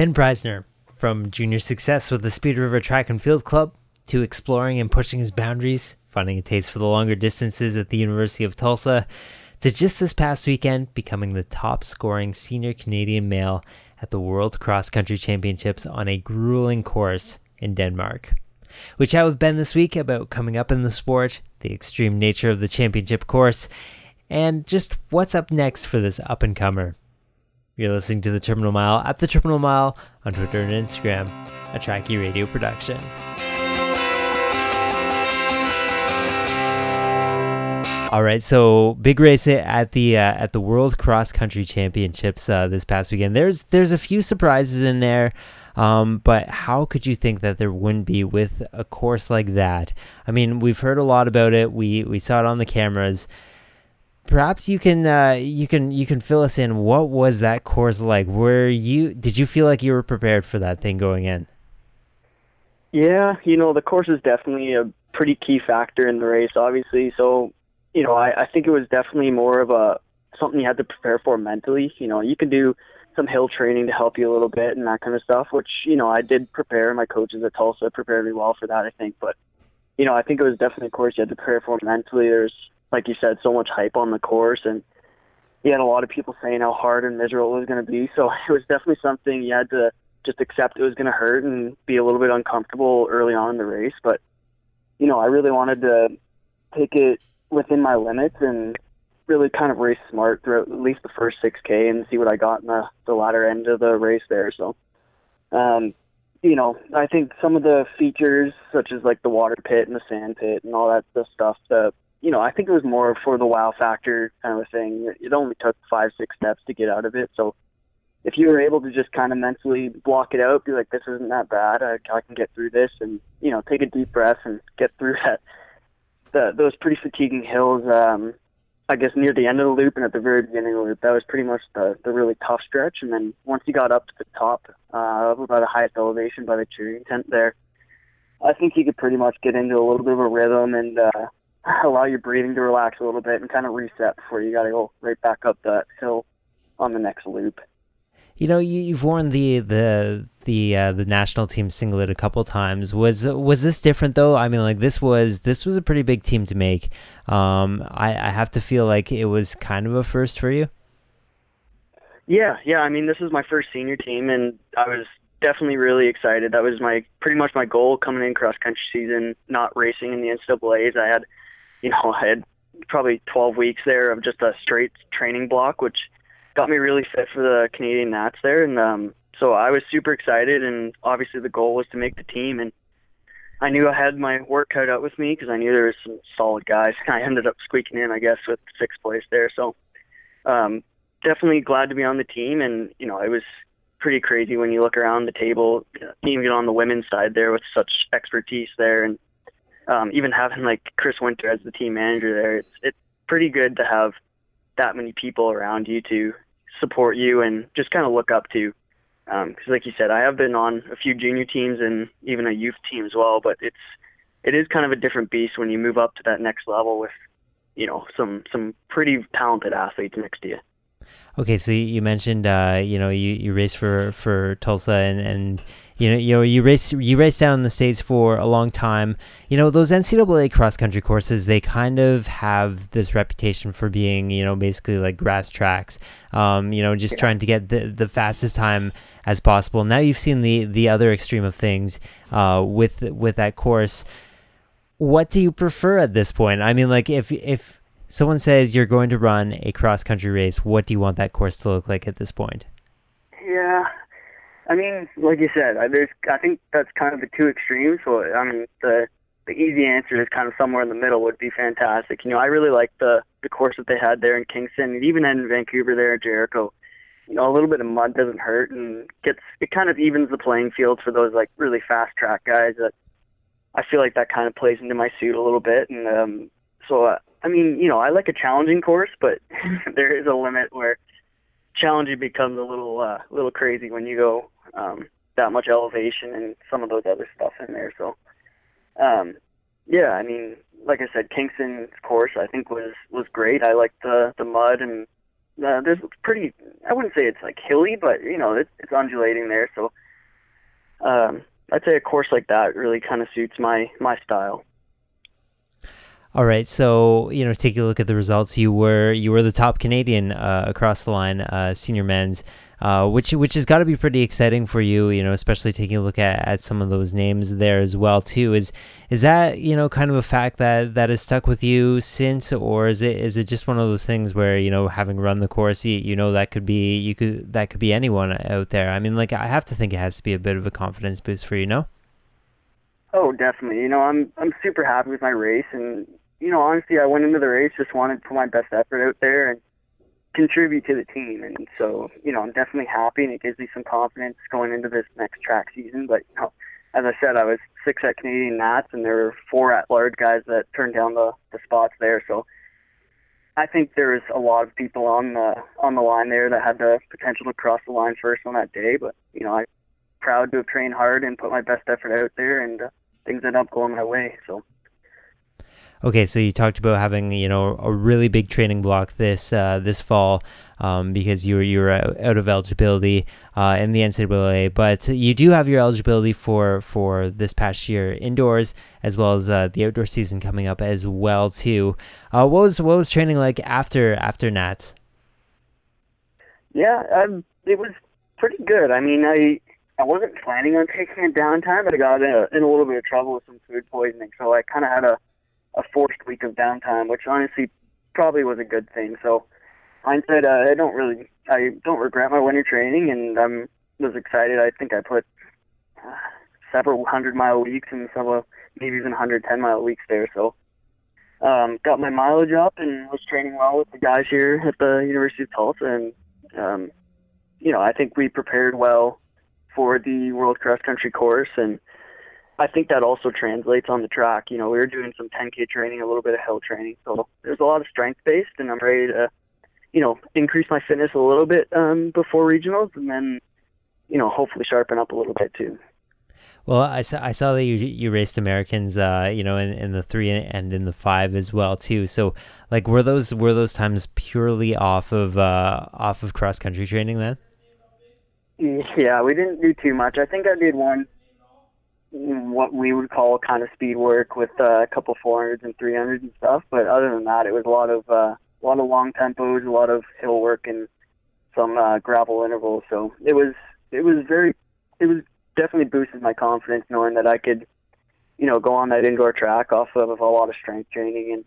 Ben Preisner, from junior success with the Speed River Track and Field Club to exploring and pushing his boundaries, finding a taste for the longer distances at the University of Tulsa, to just this past weekend becoming the top scoring senior Canadian male at the World Cross Country Championships on a grueling course in Denmark. We chat with Ben this week about coming up in the sport, the extreme nature of the championship course, and just what's up next for this up and comer. You're listening to the Terminal Mile at the Terminal Mile on Twitter and Instagram, a Trackie Radio production. All right, so big race at the uh, at the World Cross Country Championships uh, this past weekend. There's there's a few surprises in there. Um, but how could you think that there wouldn't be with a course like that? I mean, we've heard a lot about it. We we saw it on the cameras. Perhaps you can uh, you can you can fill us in. What was that course like? Were you did you feel like you were prepared for that thing going in? Yeah, you know the course is definitely a pretty key factor in the race, obviously. So, you know, I, I think it was definitely more of a something you had to prepare for mentally. You know, you can do some hill training to help you a little bit and that kind of stuff, which, you know, I did prepare. My coaches at Tulsa prepared me well for that, I think. But, you know, I think it was definitely a course you had to prepare for mentally. There's, like you said, so much hype on the course and you had a lot of people saying how hard and miserable it was going to be. So it was definitely something you had to just accept it was going to hurt and be a little bit uncomfortable early on in the race. But, you know, I really wanted to take it within my limits and really kind of race smart throughout at least the first 6K and see what I got in the, the latter end of the race there. So, um, you know, I think some of the features, such as like the water pit and the sand pit and all that the stuff, the you know, I think it was more for the wow factor kind of a thing. It only took five, six steps to get out of it. So if you were able to just kind of mentally block it out, be like, this isn't that bad. I, I can get through this and, you know, take a deep breath and get through that, the, those pretty fatiguing hills. Um, I guess near the end of the loop and at the very beginning of the loop, that was pretty much the, the really tough stretch. And then once you got up to the top, uh, by the highest elevation by the cheering tent there, I think you could pretty much get into a little bit of a rhythm and uh, allow your breathing to relax a little bit and kind of reset before you got to go right back up that hill on the next loop. You know, you, have worn the the the uh, the national team singlet a couple times. Was was this different though? I mean, like this was this was a pretty big team to make. Um, I, I have to feel like it was kind of a first for you. Yeah, yeah. I mean, this is my first senior team, and I was definitely really excited. That was my pretty much my goal coming in cross country season. Not racing in the NCAA's. I had, you know, I had probably 12 weeks there of just a straight training block, which got me really fit for the Canadian Nats there, and um, so I was super excited. And obviously, the goal was to make the team, and I knew I had my work cut out with me because I knew there was some solid guys. I ended up squeaking in, I guess, with sixth place there. So um, definitely glad to be on the team, and you know, it was pretty crazy when you look around the table, even on the women's side there with such expertise there, and um, even having like Chris Winter as the team manager there. It's it's pretty good to have that many people around you to support you and just kind of look up to. Because, um, like you said, I have been on a few junior teams and even a youth team as well. But it's it is kind of a different beast when you move up to that next level with, you know, some some pretty talented athletes next to you. Okay, so you mentioned uh, you know you, you race for for Tulsa and, and you know you know you race you race down in the states for a long time. You know those NCAA cross country courses they kind of have this reputation for being you know basically like grass tracks. Um, you know just yeah. trying to get the the fastest time as possible. Now you've seen the the other extreme of things uh, with with that course. What do you prefer at this point? I mean, like if if someone says you're going to run a cross country race, what do you want that course to look like at this point? Yeah, I mean, like you said, there's I think that's kind of the two extremes. So I mean, the the easy answer is kind of somewhere in the middle would be fantastic. You know, I really like the the course that they had there in Kingston, and even in Vancouver there at Jericho. You know, a little bit of mud doesn't hurt, and gets it kind of evens the playing field for those like really fast track guys. That I feel like that kind of plays into my suit a little bit, and um, so uh, I mean, you know, I like a challenging course, but there is a limit where challenging becomes a little uh, little crazy when you go um, that much elevation and some of those other stuff in there. So, um, yeah, I mean, like I said, Kingston's course I think was was great. I liked the the mud and uh, there's pretty. I wouldn't say it's like hilly, but you know, it's, it's undulating there. So um, I'd say a course like that really kind of suits my my style. All right, so you know, taking a look at the results, you were you were the top Canadian uh, across the line, uh, senior men's, uh, which which has got to be pretty exciting for you, you know, especially taking a look at, at some of those names there as well too. Is is that you know kind of a fact that that has stuck with you since, or is it is it just one of those things where you know having run the course, you, you know that could be you could that could be anyone out there. I mean, like I have to think it has to be a bit of a confidence boost for you, no? Oh, definitely. You know, I'm I'm super happy with my race, and you know, honestly, I went into the race just wanted to put my best effort out there and contribute to the team. And so, you know, I'm definitely happy, and it gives me some confidence going into this next track season. But you know, as I said, I was six at Canadian Nats, and there were four at large guys that turned down the the spots there. So. I think there's a lot of people on the on the line there that had the potential to cross the line first on that day, but you know I'm proud to have trained hard and put my best effort out there, and uh, things ended up going my way. So Okay, so you talked about having you know a really big training block this uh, this fall um, because you were you were out of eligibility uh, in the NCAA, but you do have your eligibility for for this past year indoors as well as uh, the outdoor season coming up as well too. Uh, what was what was training like after after Nats? Yeah, um, it was pretty good. I mean, I I wasn't planning on taking a downtime, but I got in a, in a little bit of trouble with some food poisoning, so I kind of had a a forced week of downtime, which honestly probably was a good thing. So hindsight, uh, I don't really, I don't regret my winter training, and I um, was excited. I think I put uh, several hundred mile weeks and some maybe even 110 mile weeks there. So um, got my mileage up and was training well with the guys here at the University of Tulsa, and um, you know I think we prepared well for the World Cross Country course and I think that also translates on the track. You know, we were doing some 10K training, a little bit of hill training. So there's a lot of strength based, and I'm ready to, you know, increase my fitness a little bit um, before regionals and then, you know, hopefully sharpen up a little bit too. Well, I saw I saw that you you raced Americans, uh, you know, in, in the three and in the five as well too. So, like, were those were those times purely off of uh, off of cross country training then? Yeah, we didn't do too much. I think I did one what we would call kind of speed work with uh, a couple 400s and 300s and stuff. But other than that, it was a lot of uh, a lot of long tempos, a lot of hill work, and some uh, gravel intervals. So it was it was very it was definitely boosted my confidence knowing that I could, you know, go on that indoor track off of a lot of strength training and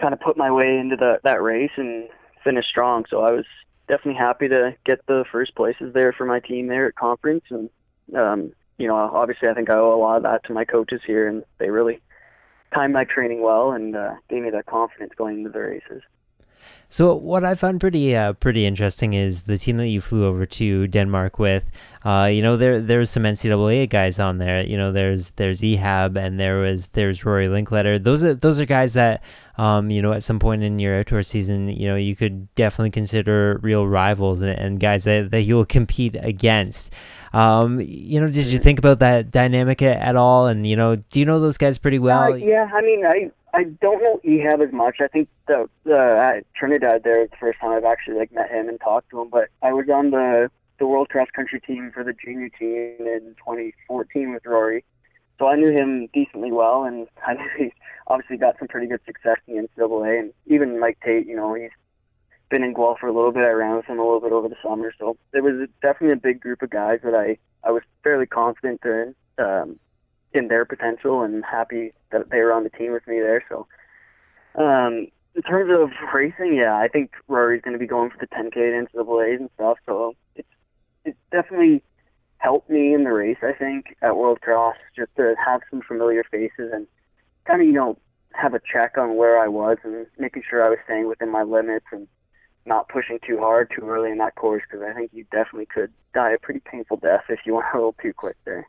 kind of put my way into the that race and finish strong. So I was definitely happy to get the first places there for my team there at conference and um, you know, obviously I think I owe a lot of that to my coaches here, and they really timed my training well and uh, gave me that confidence going into the races. So what I found pretty uh, pretty interesting is the team that you flew over to Denmark with. Uh, you know, there there's some NCAA guys on there. You know, there's there's Ehab and there was there's Rory Linkletter. Those are those are guys that um, you know at some point in your outdoor season, you know, you could definitely consider real rivals and, and guys that, that you'll compete against. Um, you know, did you think about that dynamic at, at all? And you know, do you know those guys pretty well? Uh, yeah, I mean, I I don't know Ehab as much. I think the the Trinidad there the first time I've actually like met him and talked to him. But I was on the the World Cross Country team for the junior team in 2014 with Rory, so I knew him decently well, and I knew obviously got some pretty good success in the NCAA. And even Mike Tate, you know, he's been in Guelph for a little bit. I ran with him a little bit over the summer, so it was definitely a big group of guys that I I was fairly confident in. Um, in their potential and happy that they were on the team with me there. So, um, in terms of racing, yeah, I think Rory's going to be going for the 10K at NCAA's and stuff. So it's it's definitely helped me in the race. I think at World Cross just to have some familiar faces and kind of you know have a check on where I was and making sure I was staying within my limits and not pushing too hard too early in that course because I think you definitely could die a pretty painful death if you went a little too quick there.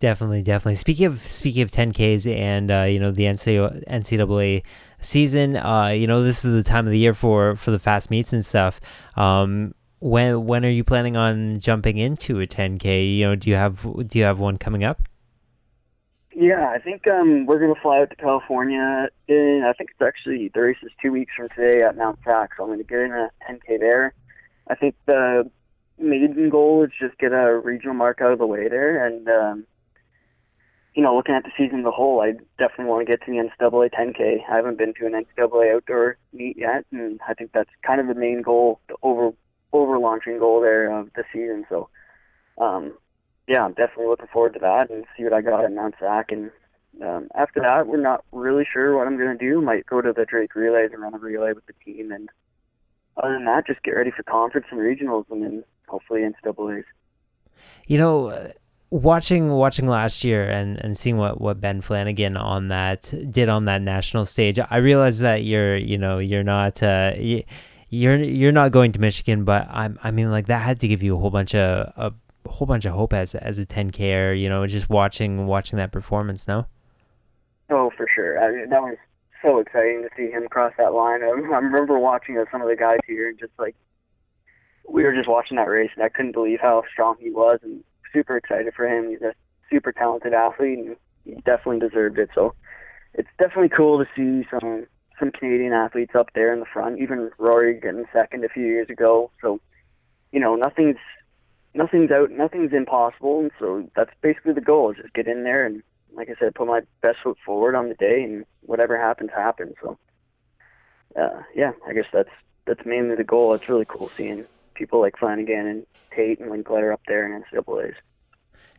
Definitely, definitely. Speaking of speaking of 10Ks and uh, you know the NCAA season, uh, you know this is the time of the year for for the fast meets and stuff. Um, when when are you planning on jumping into a 10K? You know, do you have do you have one coming up? Yeah, I think um, we're to fly out to California. In, I think it's actually the race is two weeks from today at Mount Sac, so I'm to get in a 10K there. I think the maiden goal is just get a regional mark out of the way there, and um, you know, looking at the season as a whole, I definitely want to get to the NCAA 10K. I haven't been to an NCAA outdoor meet yet, and I think that's kind of the main goal, the over over launching goal there of the season. So, um, yeah, I'm definitely looking forward to that and see what I got at Mount Sac. And um, after that, we're not really sure what I'm going to do. Might go to the Drake Relays and run a relay with the team, and other than that, just get ready for conference and regionals, and then hopefully NCAA's. You know, watching watching last year and, and seeing what, what Ben Flanagan on that did on that national stage, I realized that you're you know you're not uh, you, you're you're not going to Michigan, but I'm I mean like that had to give you a whole bunch of a whole bunch of hope as as a 10K you know just watching watching that performance. No. Oh, for sure. I mean, that was so exciting to see him cross that line. I, I remember watching some of the guys here and just like we were just watching that race and I couldn't believe how strong he was and super excited for him. He's a super talented athlete, and he definitely deserved it. So it's definitely cool to see some some Canadian athletes up there in the front. Even Rory getting second a few years ago. So you know, nothing's nothing's out, nothing's impossible, and so that's basically the goal: is just get in there and, like I said, put my best foot forward on the day, and whatever happens, happens. So uh, yeah, I guess that's that's mainly the goal. It's really cool seeing people like Flanagan and Tate and Linkletter up there in NCAA's.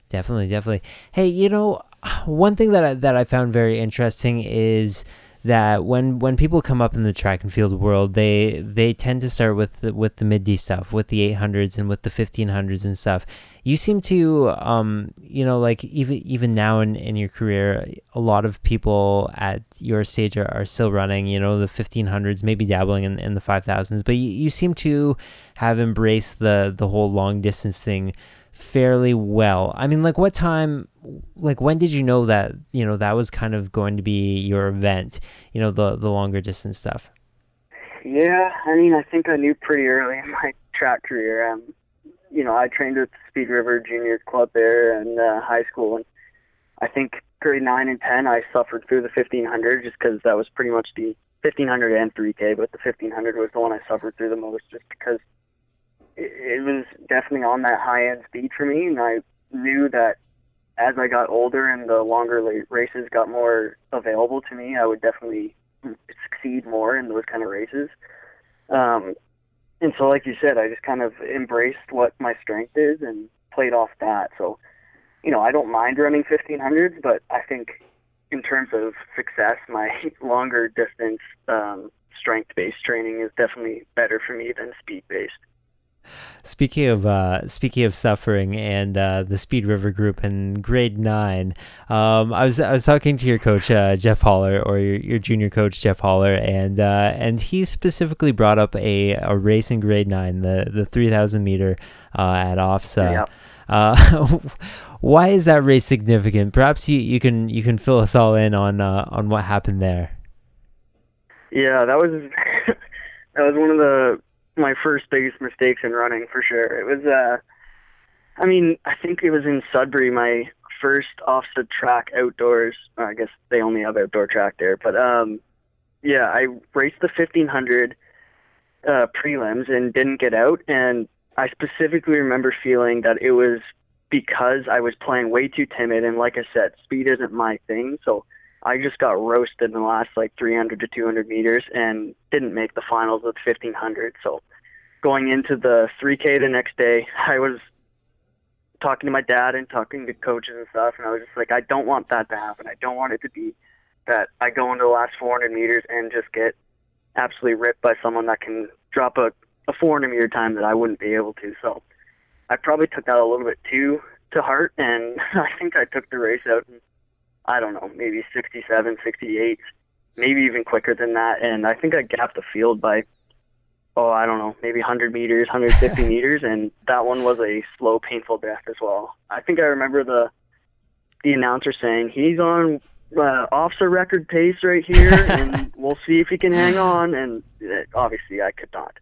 Definitely, definitely. Hey, you know, one thing that I, that I found very interesting is that when when people come up in the track and field world, they they tend to start with the, with the mid D stuff, with the 800s and with the 1500s and stuff. You seem to, um, you know, like even even now in, in your career, a lot of people at your stage are, are still running, you know, the 1500s, maybe dabbling in, in the 5000s, but you, you seem to have embraced the the whole long distance thing fairly well. I mean, like what time, like when did you know that, you know, that was kind of going to be your event, you know, the, the longer distance stuff? Yeah, I mean, I think I knew pretty early in my track career. Um, you know, I trained with Speed River Junior Club there in uh, high school, and I think grade nine and ten I suffered through the 1500 just because that was pretty much the 1500 and 3K, but the 1500 was the one I suffered through the most just because it, was definitely on that high end speed for me, and I knew that as I got older and the longer races got more available to me, I would definitely succeed more in those kind of races. Um, and so, like you said, I just kind of embraced what my strength is and played off that. So, you know, I don't mind running 1500s, but I think in terms of success, my longer distance um, strength based training is definitely better for me than speed based. Speaking of uh, speaking of suffering and uh, the Speed River group in grade nine, um, I was I was talking to your coach uh, Jeff Holler or your, your junior coach Jeff Holler, and uh, and he specifically brought up a, a race in grade nine, the the three thousand meter uh, at OFSAA. Yeah. Uh, why is that race significant? Perhaps you, you can you can fill us all in on on what happened there. Yeah, that was that was one of the my first biggest mistakes in running for sure. It was uh I mean, I think it was in Sudbury, my first off the track outdoors. I guess they only have outdoor track there, but um yeah, I raced the 1500 uh prelims and didn't get out and I specifically remember feeling that it was because I was playing way too timid and like I said, speed isn't my thing, so I just got roasted in the last like 300 to 200 meters and didn't make the finals with 1500. So going into the 3K the next day, I was talking to my dad and talking to coaches and stuff, and I was just like, I don't want that to happen. I don't want it to be that I go into the last 400 meters and just get absolutely ripped by someone that can drop a, a 400 meter time that I wouldn't be able to. So I probably took that a little bit too to heart, and I think I took the race out in I don't know, maybe 67, 68, maybe even quicker than that. And I think I gapped the field by, oh, I don't know, maybe 100 meters, 150 meters. And that one was a slow, painful death as well. I think I remember the the announcer saying he's on uh, OFSAA record pace right here, and we'll see if he can hang on. And uh, obviously, I could not.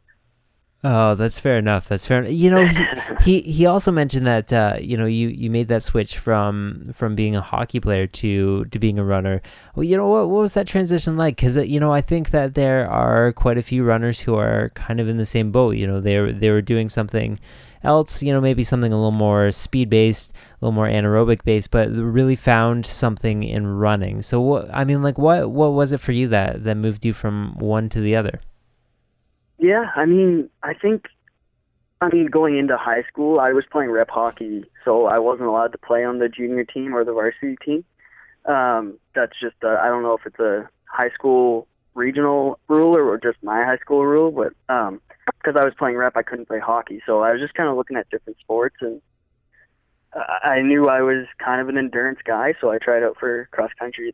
Oh, that's fair enough. That's fair. Enough. You know, he, he, he also mentioned that uh, you know you, you made that switch from from being a hockey player to to being a runner. Well, you know what what was that transition like? Because uh, you know I think that there are quite a few runners who are kind of in the same boat. You know, they they were doing something else. You know, maybe something a little more speed based, a little more anaerobic based, but really found something in running. So what I mean, like what what was it for you that that moved you from one to the other? Yeah, I mean, I think, I mean, going into high school, I was playing rep hockey, so I wasn't allowed to play on the junior team or the varsity team. Um, that's just, uh, I don't know if it's a high school regional rule or just my high school rule, but um, because I was playing rep, I couldn't play hockey, so I was just kind of looking at different sports, and I knew I was kind of an endurance guy, so I tried out for cross country.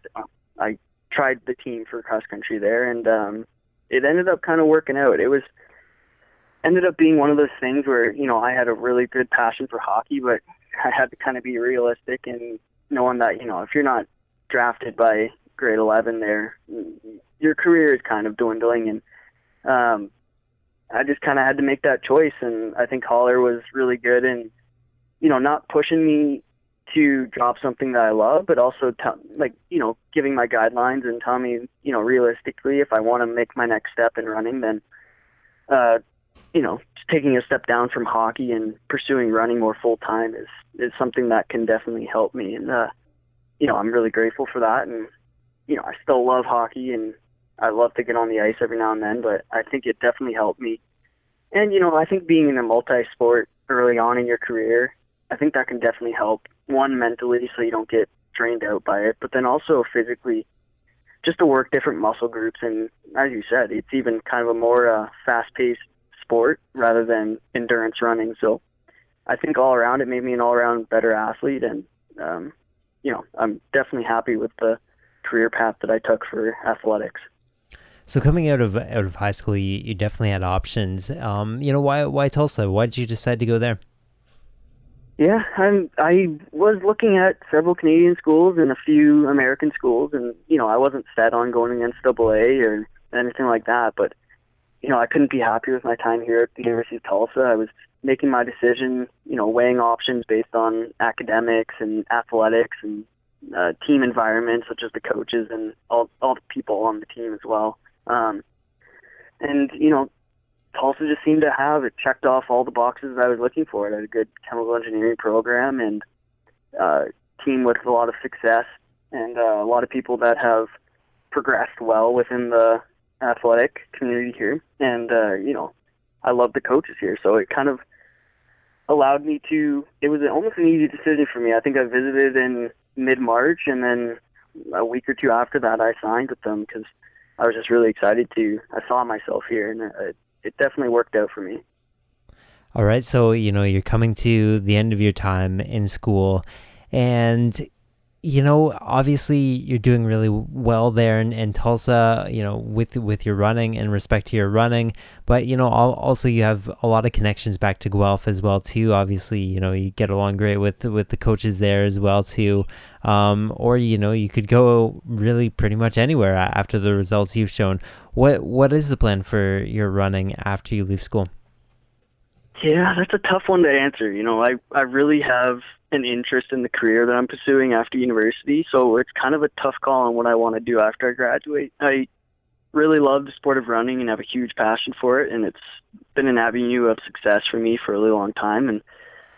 I tried the team for cross country there, and um, it ended up kind of working out. It was ended up being one of those things where you know I had a really good passion for hockey, but I had to kind of be realistic and knowing that you know if you're not drafted by grade 11 there, your career is kind of dwindling, and um, I just kind of had to make that choice. And I think Holler was really good in you know not pushing me to drop something that I love, but also t- like you know giving my guidelines and telling me you know realistically if I want to make my next step in running, then uh, you know taking a step down from hockey and pursuing running more full time is is something that can definitely help me, and uh, you know I'm really grateful for that, and you know I still love hockey and I love to get on the ice every now and then, but I think it definitely helped me. And you know I think being in a multi-sport early on in your career I think that can definitely help. One mentally, so you don't get drained out by it, but then also physically, just to work different muscle groups. And as you said, it's even kind of a more uh, fast-paced sport rather than endurance running. So I think all around it made me an all-around better athlete, and um, you know I'm definitely happy with the career path that I took for athletics. So coming out of out of high school, you, you definitely had options. Um, you know why why Tulsa? Why did you decide to go there? Yeah, I'm. I was looking at several Canadian schools and a few American schools, and you know, I wasn't set on going to NCAA or anything like that. But you know, I couldn't be happier with my time here at the University of Tulsa. I was making my decision, you know, weighing options based on academics and athletics and uh, team environment, such as the coaches and all all the people on the team as well. Um, and you know, Tulsa just seemed to have it checked off all the boxes I was looking for. It had a good chemical engineering program and uh, team with a lot of success and uh, a lot of people that have progressed well within the athletic community here. And uh, you know, I love the coaches here, so it kind of allowed me to. It was almost an easy decision for me. I think I visited in mid March, and then a week or two after that, I signed with them because I was just really excited to. I saw myself here, and it, it definitely worked out for me. All right, so you know you're coming to the end of your time in school, and you know obviously you're doing really well there in, in Tulsa. You know with with your running and respect to your running, but you know also you have a lot of connections back to Guelph as well too. Obviously, you know you get along great with with the coaches there as well too. Um, or you know you could go really pretty much anywhere after the results you've shown. What what is the plan for your running after you leave school? Yeah, that's a tough one to answer. You know, I I really have an interest in the career that I'm pursuing after university, so it's kind of a tough call on what I want to do after I graduate. I really love the sport of running and have a huge passion for it, and it's been an avenue of success for me for a really long time. And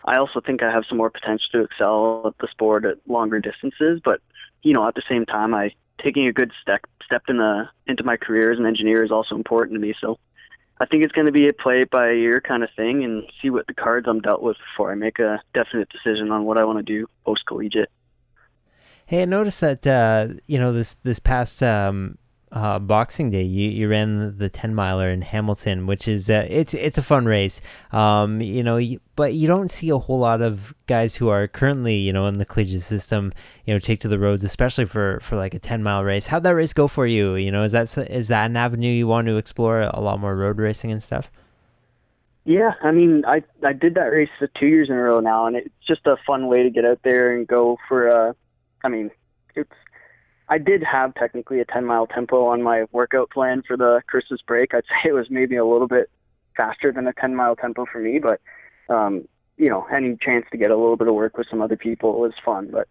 I also think I have some more potential to excel at the sport at longer distances, but you know, at the same time, I taking a good step step in the into my career as an engineer is also important to me. So I think it's going to be a play by ear kind of thing and see what the cards I'm dealt with before I make a definite decision on what I want to do post collegiate. Hey, I noticed that uh, you know this this past um, uh, Boxing Day, you, you ran the ten miler in Hamilton, which is it's it's a fun race. Um, you know, you, but you don't see a whole lot of guys who are currently you know in the collegiate system, you know, take to the roads, especially for for like a ten mile race. How'd that race go for you? You know, is that is that an avenue you want to explore a lot more road racing and stuff? Yeah, I mean, I I did that race for two years in a row now, and it's just a fun way to get out there and go for. Uh, I mean, it's I did have technically a 10 mile tempo on my workout plan for the Christmas break. I'd say it was maybe a little bit faster than a 10 mile tempo for me, but um, you know, any chance to get a little bit of work with some other people was fun. But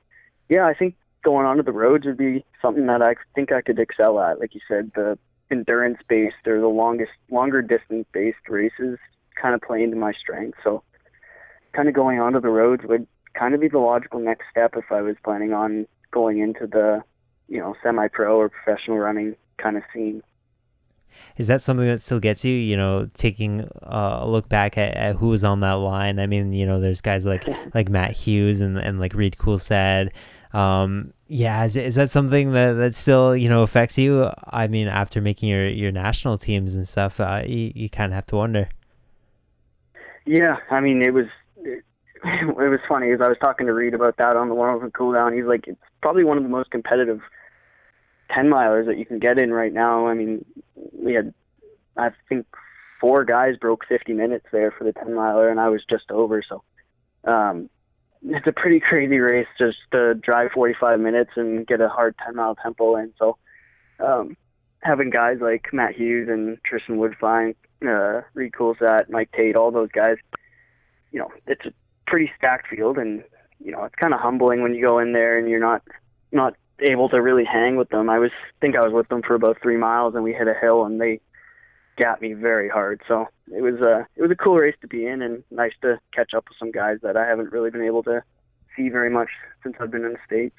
yeah, I think going onto the roads would be something that I think I could excel at. Like you said, the endurance based or the longest, longer distance based races kind of play into my strength. So kind of going onto the roads would kind of be the logical next step if I was planning on going into the, you know, semi pro or professional running kind of scene. Is that something that still gets you? You know, taking a look back at, at who was on that line. I mean, you know, there's guys like like Matt Hughes and, and like Reid Coolsaet. Um, yeah, is, is that something that, that still you know affects you? I mean, after making your, your national teams and stuff, uh, you, you kind of have to wonder. Yeah, I mean, it was it, it was funny as I was talking to Reid about that on the one over cool down. He's like, it's probably one of the most competitive ten milers that you can get in right now. I mean, we had I think four guys broke 50 minutes there for the 10 miler, and I was just over. So um, it's a pretty crazy race just to drive 45 minutes and get a hard 10 mile tempo in. So um, having guys like Matt Hughes and Tristan Woodfine, uh, Reid Coolsaet, Mike Tate, all those guys, you know, it's a pretty stacked field, and you know, it's kind of humbling when you go in there and you're not not able to really hang with them. I was think I was with them for about three miles, and we hit a hill, and they got me very hard. So it was a it was a cool race to be in, and nice to catch up with some guys that I haven't really been able to see very much since I've been in the states.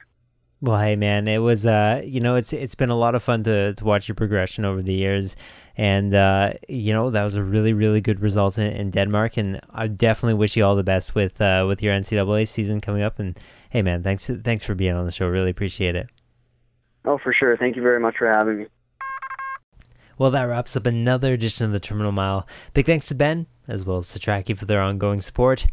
Well, hey man, it was uh, you know, it's it's been a lot of fun to to watch your progression over the years, and uh, you know that was a really really good result in, in Denmark, and I definitely wish you all the best with uh, with your NCAA season coming up, and Hey man, thanks thanks for being on the show. Really appreciate it. Oh, for sure. Thank you very much for having me. Well, that wraps up another edition of the Terminal Mile. Big thanks to Ben, as well as to Trackie for their ongoing support.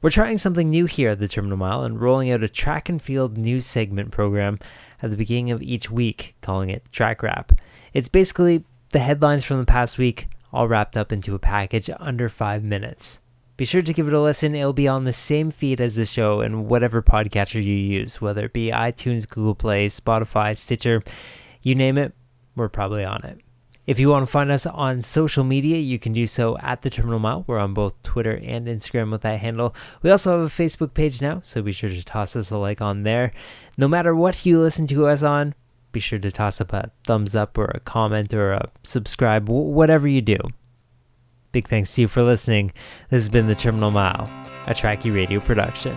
We're trying something new here at the Terminal Mile and rolling out a track and field news segment program at the beginning of each week, calling it Track Wrap. It's basically the headlines from the past week, all wrapped up into a package under five minutes. Be sure to give it a listen. It'll be on the same feed as the show and whatever podcatcher you use, whether it be iTunes, Google Play, Spotify, Stitcher, you name it, we're probably on it. If you want to find us on social media, you can do so at the Terminal Mile. We're on both Twitter and Instagram with that handle. We also have a Facebook page now, so be sure to toss us a like on there. No matter what you listen to us on, be sure to toss up a thumbs up or a comment or a subscribe, whatever you do. Big thanks to you for listening. This has been The Terminal Mile, a Trackie Radio production.